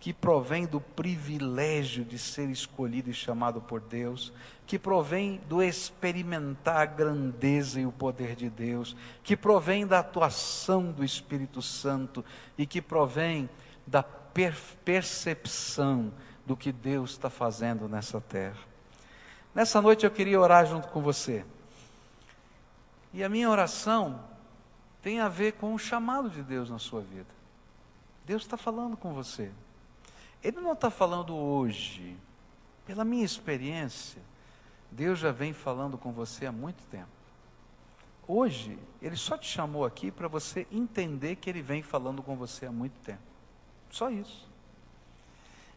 A: que provém do privilégio de ser escolhido e chamado por Deus, que provém do experimentar a grandeza e o poder de Deus, que provém da atuação do Espírito Santo e que provém da per percepção do que Deus está fazendo nessa terra. Nessa noite eu queria orar junto com você. E a minha oração tem a ver com o chamado de Deus na sua vida. Deus está falando com você. Ele não está falando hoje. Pela minha experiência, Deus já vem falando com você há muito tempo. Hoje, Ele só te chamou aqui para você entender que Ele vem falando com você há muito tempo. Só isso.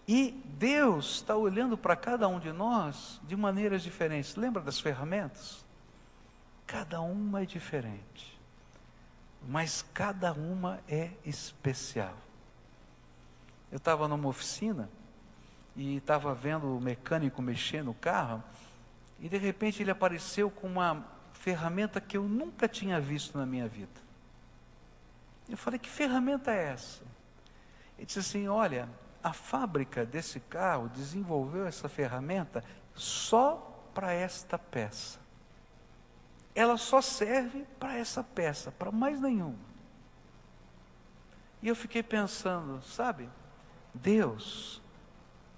A: E Deus está olhando para cada um de nós de maneiras diferentes. Lembra das ferramentas? Cada uma é diferente. Mas cada uma é especial. Eu estava numa oficina e estava vendo o mecânico mexer no carro e de repente ele apareceu com uma ferramenta que eu nunca tinha visto na minha vida. Eu falei: Que ferramenta é essa? Ele disse assim: Olha, a fábrica desse carro desenvolveu essa ferramenta só para esta peça. Ela só serve para essa peça, para mais nenhuma. E eu fiquei pensando, sabe? Deus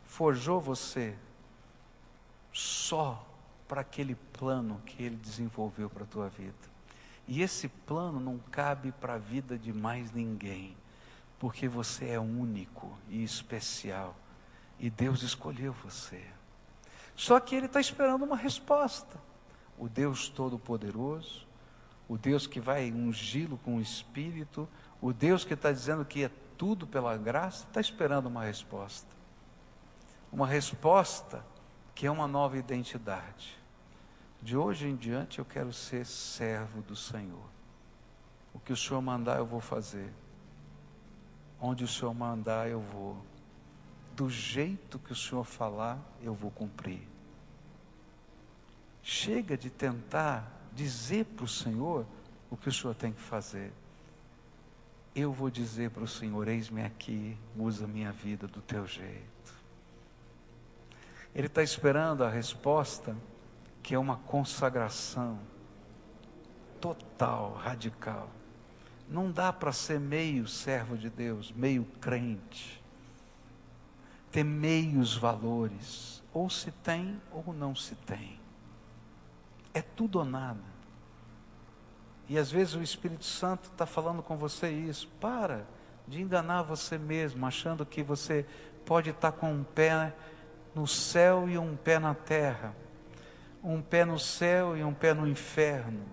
A: forjou você só para aquele plano que Ele desenvolveu para a tua vida. E esse plano não cabe para a vida de mais ninguém, porque você é único e especial. E Deus escolheu você. Só que Ele está esperando uma resposta. O Deus Todo-Poderoso, o Deus que vai ungí-lo com o Espírito, o Deus que está dizendo que é tudo pela graça, está esperando uma resposta. Uma resposta que é uma nova identidade. De hoje em diante eu quero ser servo do Senhor. O que o Senhor mandar eu vou fazer. Onde o Senhor mandar eu vou. Do jeito que o Senhor falar eu vou cumprir. Chega de tentar dizer para o Senhor o que o Senhor tem que fazer eu vou dizer para o Senhor: eis-me aqui, usa minha vida do teu jeito. Ele está esperando a resposta, que é uma consagração total, radical. Não dá para ser meio servo de Deus, meio crente, ter meios valores, ou se tem ou não se tem. É tudo ou nada. E às vezes o Espírito Santo está falando com você isso. Para de enganar você mesmo, achando que você pode estar tá com um pé no céu e um pé na terra, um pé no céu e um pé no inferno.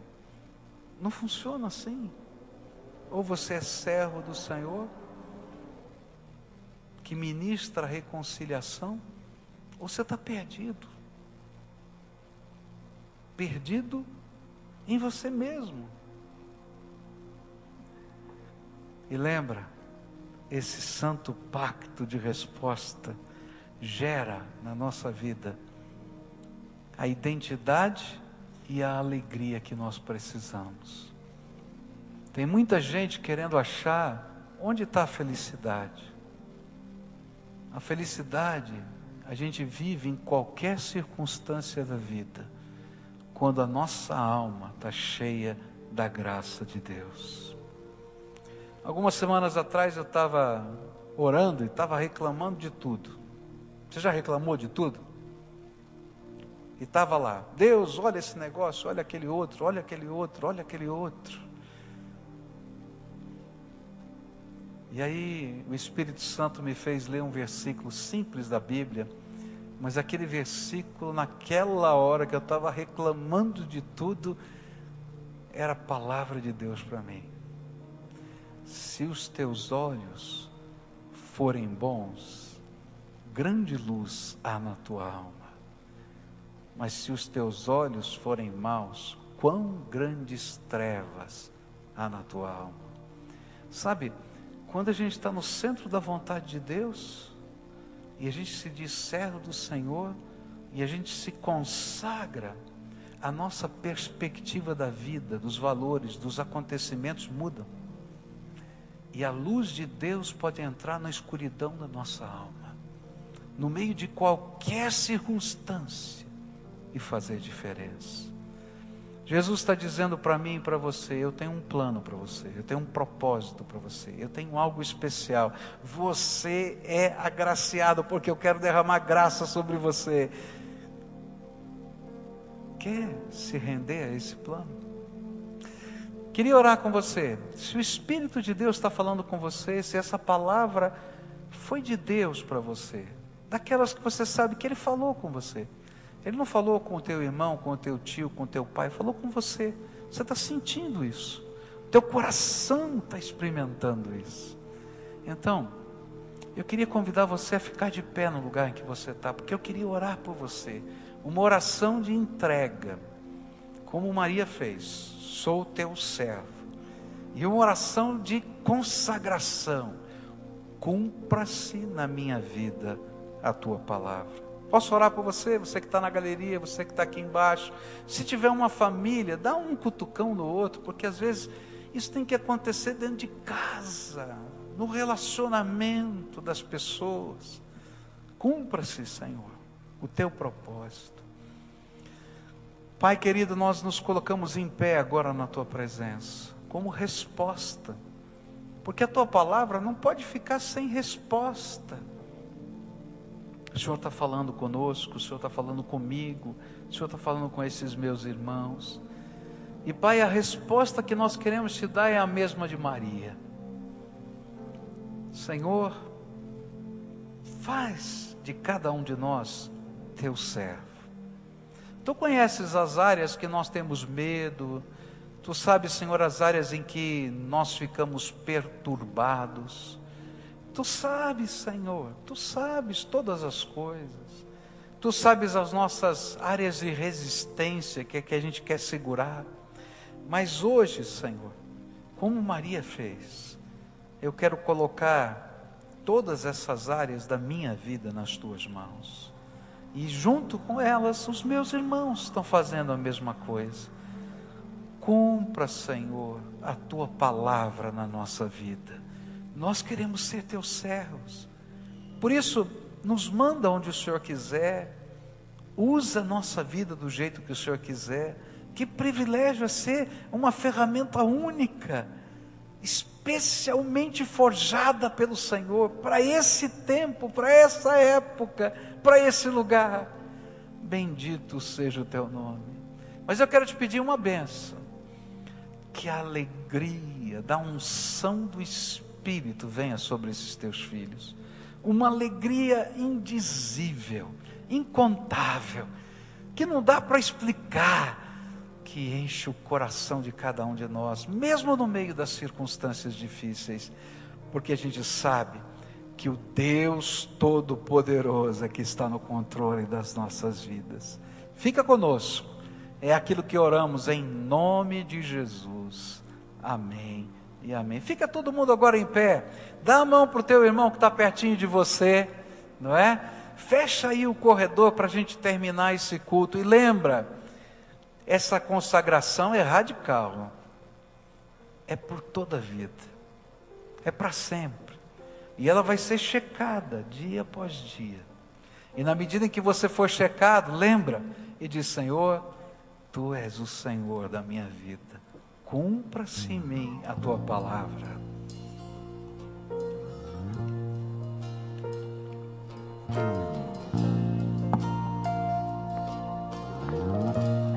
A: Não funciona assim. Ou você é servo do Senhor, que ministra a reconciliação, ou você está perdido. perdido em você mesmo. E lembra, esse santo pacto de resposta gera na nossa vida a identidade e a alegria que nós precisamos. Tem muita gente querendo achar onde está a felicidade. A felicidade a gente vive em qualquer circunstância da vida, quando a nossa alma está cheia da graça de Deus. Algumas semanas atrás eu estava orando e estava reclamando de tudo. Você já reclamou de tudo? E estava lá, Deus, olha esse negócio, olha aquele outro, olha aquele outro, olha aquele outro. E aí o Espírito Santo me fez ler um versículo simples da Bíblia, mas aquele versículo, naquela hora que eu estava reclamando de tudo, era a palavra de Deus para mim. Se os teus olhos forem bons, grande luz há na tua alma. Mas se os teus olhos forem maus, quão grandes trevas há na tua alma. Sabe, quando a gente está no centro da vontade de Deus, e a gente se diz servo do Senhor, e a gente se consagra, a nossa perspectiva da vida, dos valores, dos acontecimentos mudam. E a luz de Deus pode entrar na escuridão da nossa alma, no meio de qualquer circunstância e fazer diferença. Jesus está dizendo para mim e para você: eu tenho um plano para você, eu tenho um propósito para você, eu tenho algo especial. Você é agraciado porque eu quero derramar graça sobre você. Quer se render a esse plano? Queria orar com você. Se o Espírito de Deus está falando com você, se essa palavra foi de Deus para você, daquelas que você sabe que Ele falou com você. Ele não falou com o teu irmão, com o teu tio, com o teu pai, falou com você. Você está sentindo isso. Teu coração está experimentando isso. Então, eu queria convidar você a ficar de pé no lugar em que você está, porque eu queria orar por você. Uma oração de entrega, como Maria fez: Sou teu servo. E uma oração de consagração: Cumpra-se na minha vida a tua palavra. Posso orar por você, você que está na galeria, você que está aqui embaixo. Se tiver uma família, dá um cutucão no outro, porque às vezes isso tem que acontecer dentro de casa, no relacionamento das pessoas. Cumpra-se, Senhor, o teu propósito. Pai querido, nós nos colocamos em pé agora na tua presença, como resposta, porque a tua palavra não pode ficar sem resposta. O Senhor está falando conosco, o Senhor está falando comigo, o Senhor está falando com esses meus irmãos. E Pai, a resposta que nós queremos te dar é a mesma de Maria. Senhor, faz de cada um de nós teu servo. Tu conheces as áreas que nós temos medo, tu sabes, Senhor, as áreas em que nós ficamos perturbados. Tu sabes, Senhor, tu sabes todas as coisas. Tu sabes as nossas áreas de resistência que, é que a gente quer segurar. Mas hoje, Senhor, como Maria fez, eu quero colocar todas essas áreas da minha vida nas tuas mãos. E junto com elas, os meus irmãos estão fazendo a mesma coisa. Cumpra, Senhor, a tua palavra na nossa vida. Nós queremos ser teus servos. Por isso, nos manda onde o Senhor quiser, usa a nossa vida do jeito que o Senhor quiser. Que privilégio é ser uma ferramenta única, especialmente forjada pelo Senhor para esse tempo, para essa época, para esse lugar. Bendito seja o teu nome. Mas eu quero te pedir uma benção. Que a alegria da unção do Espírito venha sobre esses teus filhos. Uma alegria indizível, incontável, que não dá para explicar, que enche o coração de cada um de nós, mesmo no meio das circunstâncias difíceis, porque a gente sabe que o Deus Todo-Poderoso é que está no controle das nossas vidas. Fica conosco É aquilo que oramos em nome de Jesus. Amém e amém. Fica todo mundo agora em pé. Dá a mão para o teu irmão que está pertinho de você, não é? Fecha aí o corredor para a gente terminar esse culto. E lembra, essa consagração é radical. É por toda a vida. É para sempre. E ela vai ser checada dia após dia. E na medida em que você for checado, lembra e diz: Senhor, tu és o Senhor da minha vida. Cumpra-se em mim a tua palavra.
B: nossas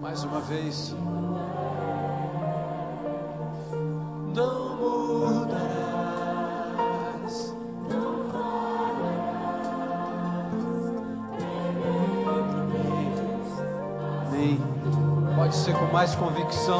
B: Mais uma vez. Não mudarás. Amém. Pode ser com mais convicção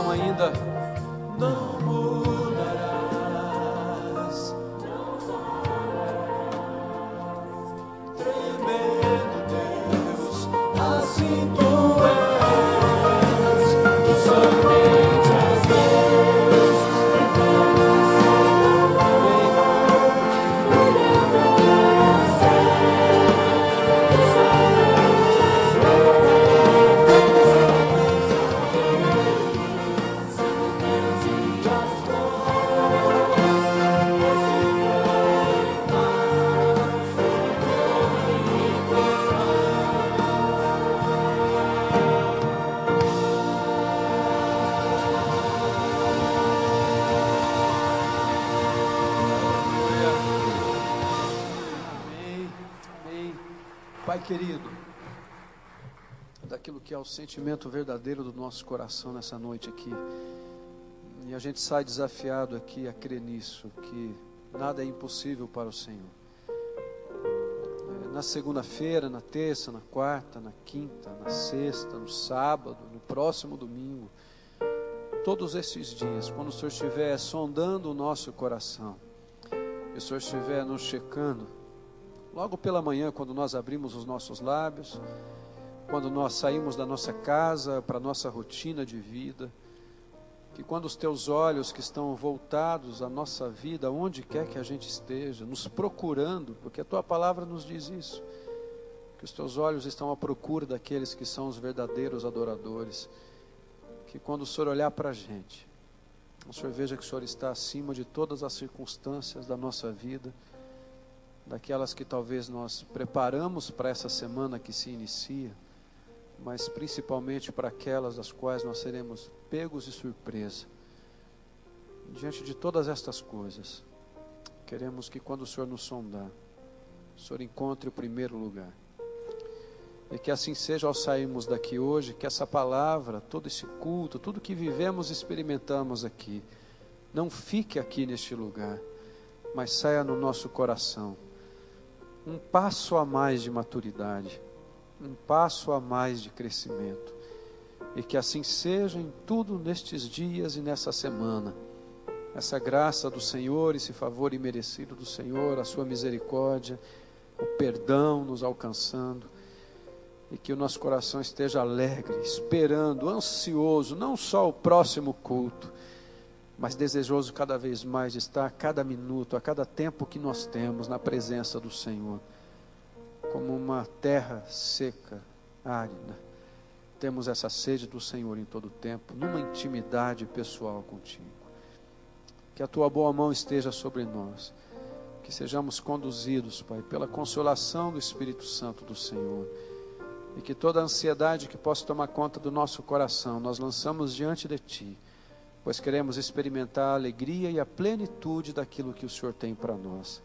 B: sentimento verdadeiro do nosso coração nessa noite aqui. E a gente sai desafiado aqui a crer nisso, que nada é impossível para o Senhor. É, Na segunda-feira, na terça, na quarta, na quinta, na sexta, no sábado, no próximo domingo, todos esses dias, quando o Senhor estiver sondando o nosso coração, e o Senhor estiver nos checando, logo pela manhã, quando nós abrimos os nossos lábios, quando nós saímos da nossa casa para a nossa rotina de vida, que quando os teus olhos que estão voltados à nossa vida, onde quer que a gente esteja, nos procurando, porque a tua palavra nos diz isso, que os teus olhos estão à procura daqueles que são os verdadeiros adoradores, que quando o Senhor olhar para a gente, o Senhor veja que o Senhor está acima de todas as circunstâncias da nossa vida, daquelas que talvez nós preparamos para essa semana que se inicia, mas principalmente para aquelas das quais nós seremos pegos de surpresa. Diante de todas estas coisas, queremos que quando o Senhor nos sondar, o Senhor encontre o primeiro lugar. E que assim seja ao sairmos daqui hoje, que essa palavra, todo esse culto, tudo que vivemos e experimentamos aqui, não fique aqui neste lugar, mas saia no nosso coração. Um passo a mais de maturidade, um passo a mais de crescimento. E que assim seja em tudo nestes dias e nessa semana. Essa graça do Senhor, esse favor imerecido do Senhor, a sua misericórdia, o perdão nos alcançando e que o nosso coração esteja alegre, esperando, ansioso, não só o próximo culto, mas desejoso cada vez mais de estar a cada minuto, a cada tempo que nós temos na presença do Senhor, como uma terra seca, árida. Temos essa sede do Senhor em todo o tempo, numa intimidade pessoal contigo. Que a tua boa mão esteja sobre nós, que sejamos conduzidos, Pai, pela consolação do Espírito Santo do Senhor e que toda ansiedade que possa tomar conta do nosso coração, nós lançamos diante de Ti, pois queremos experimentar a alegria e a plenitude daquilo que o Senhor tem para nós.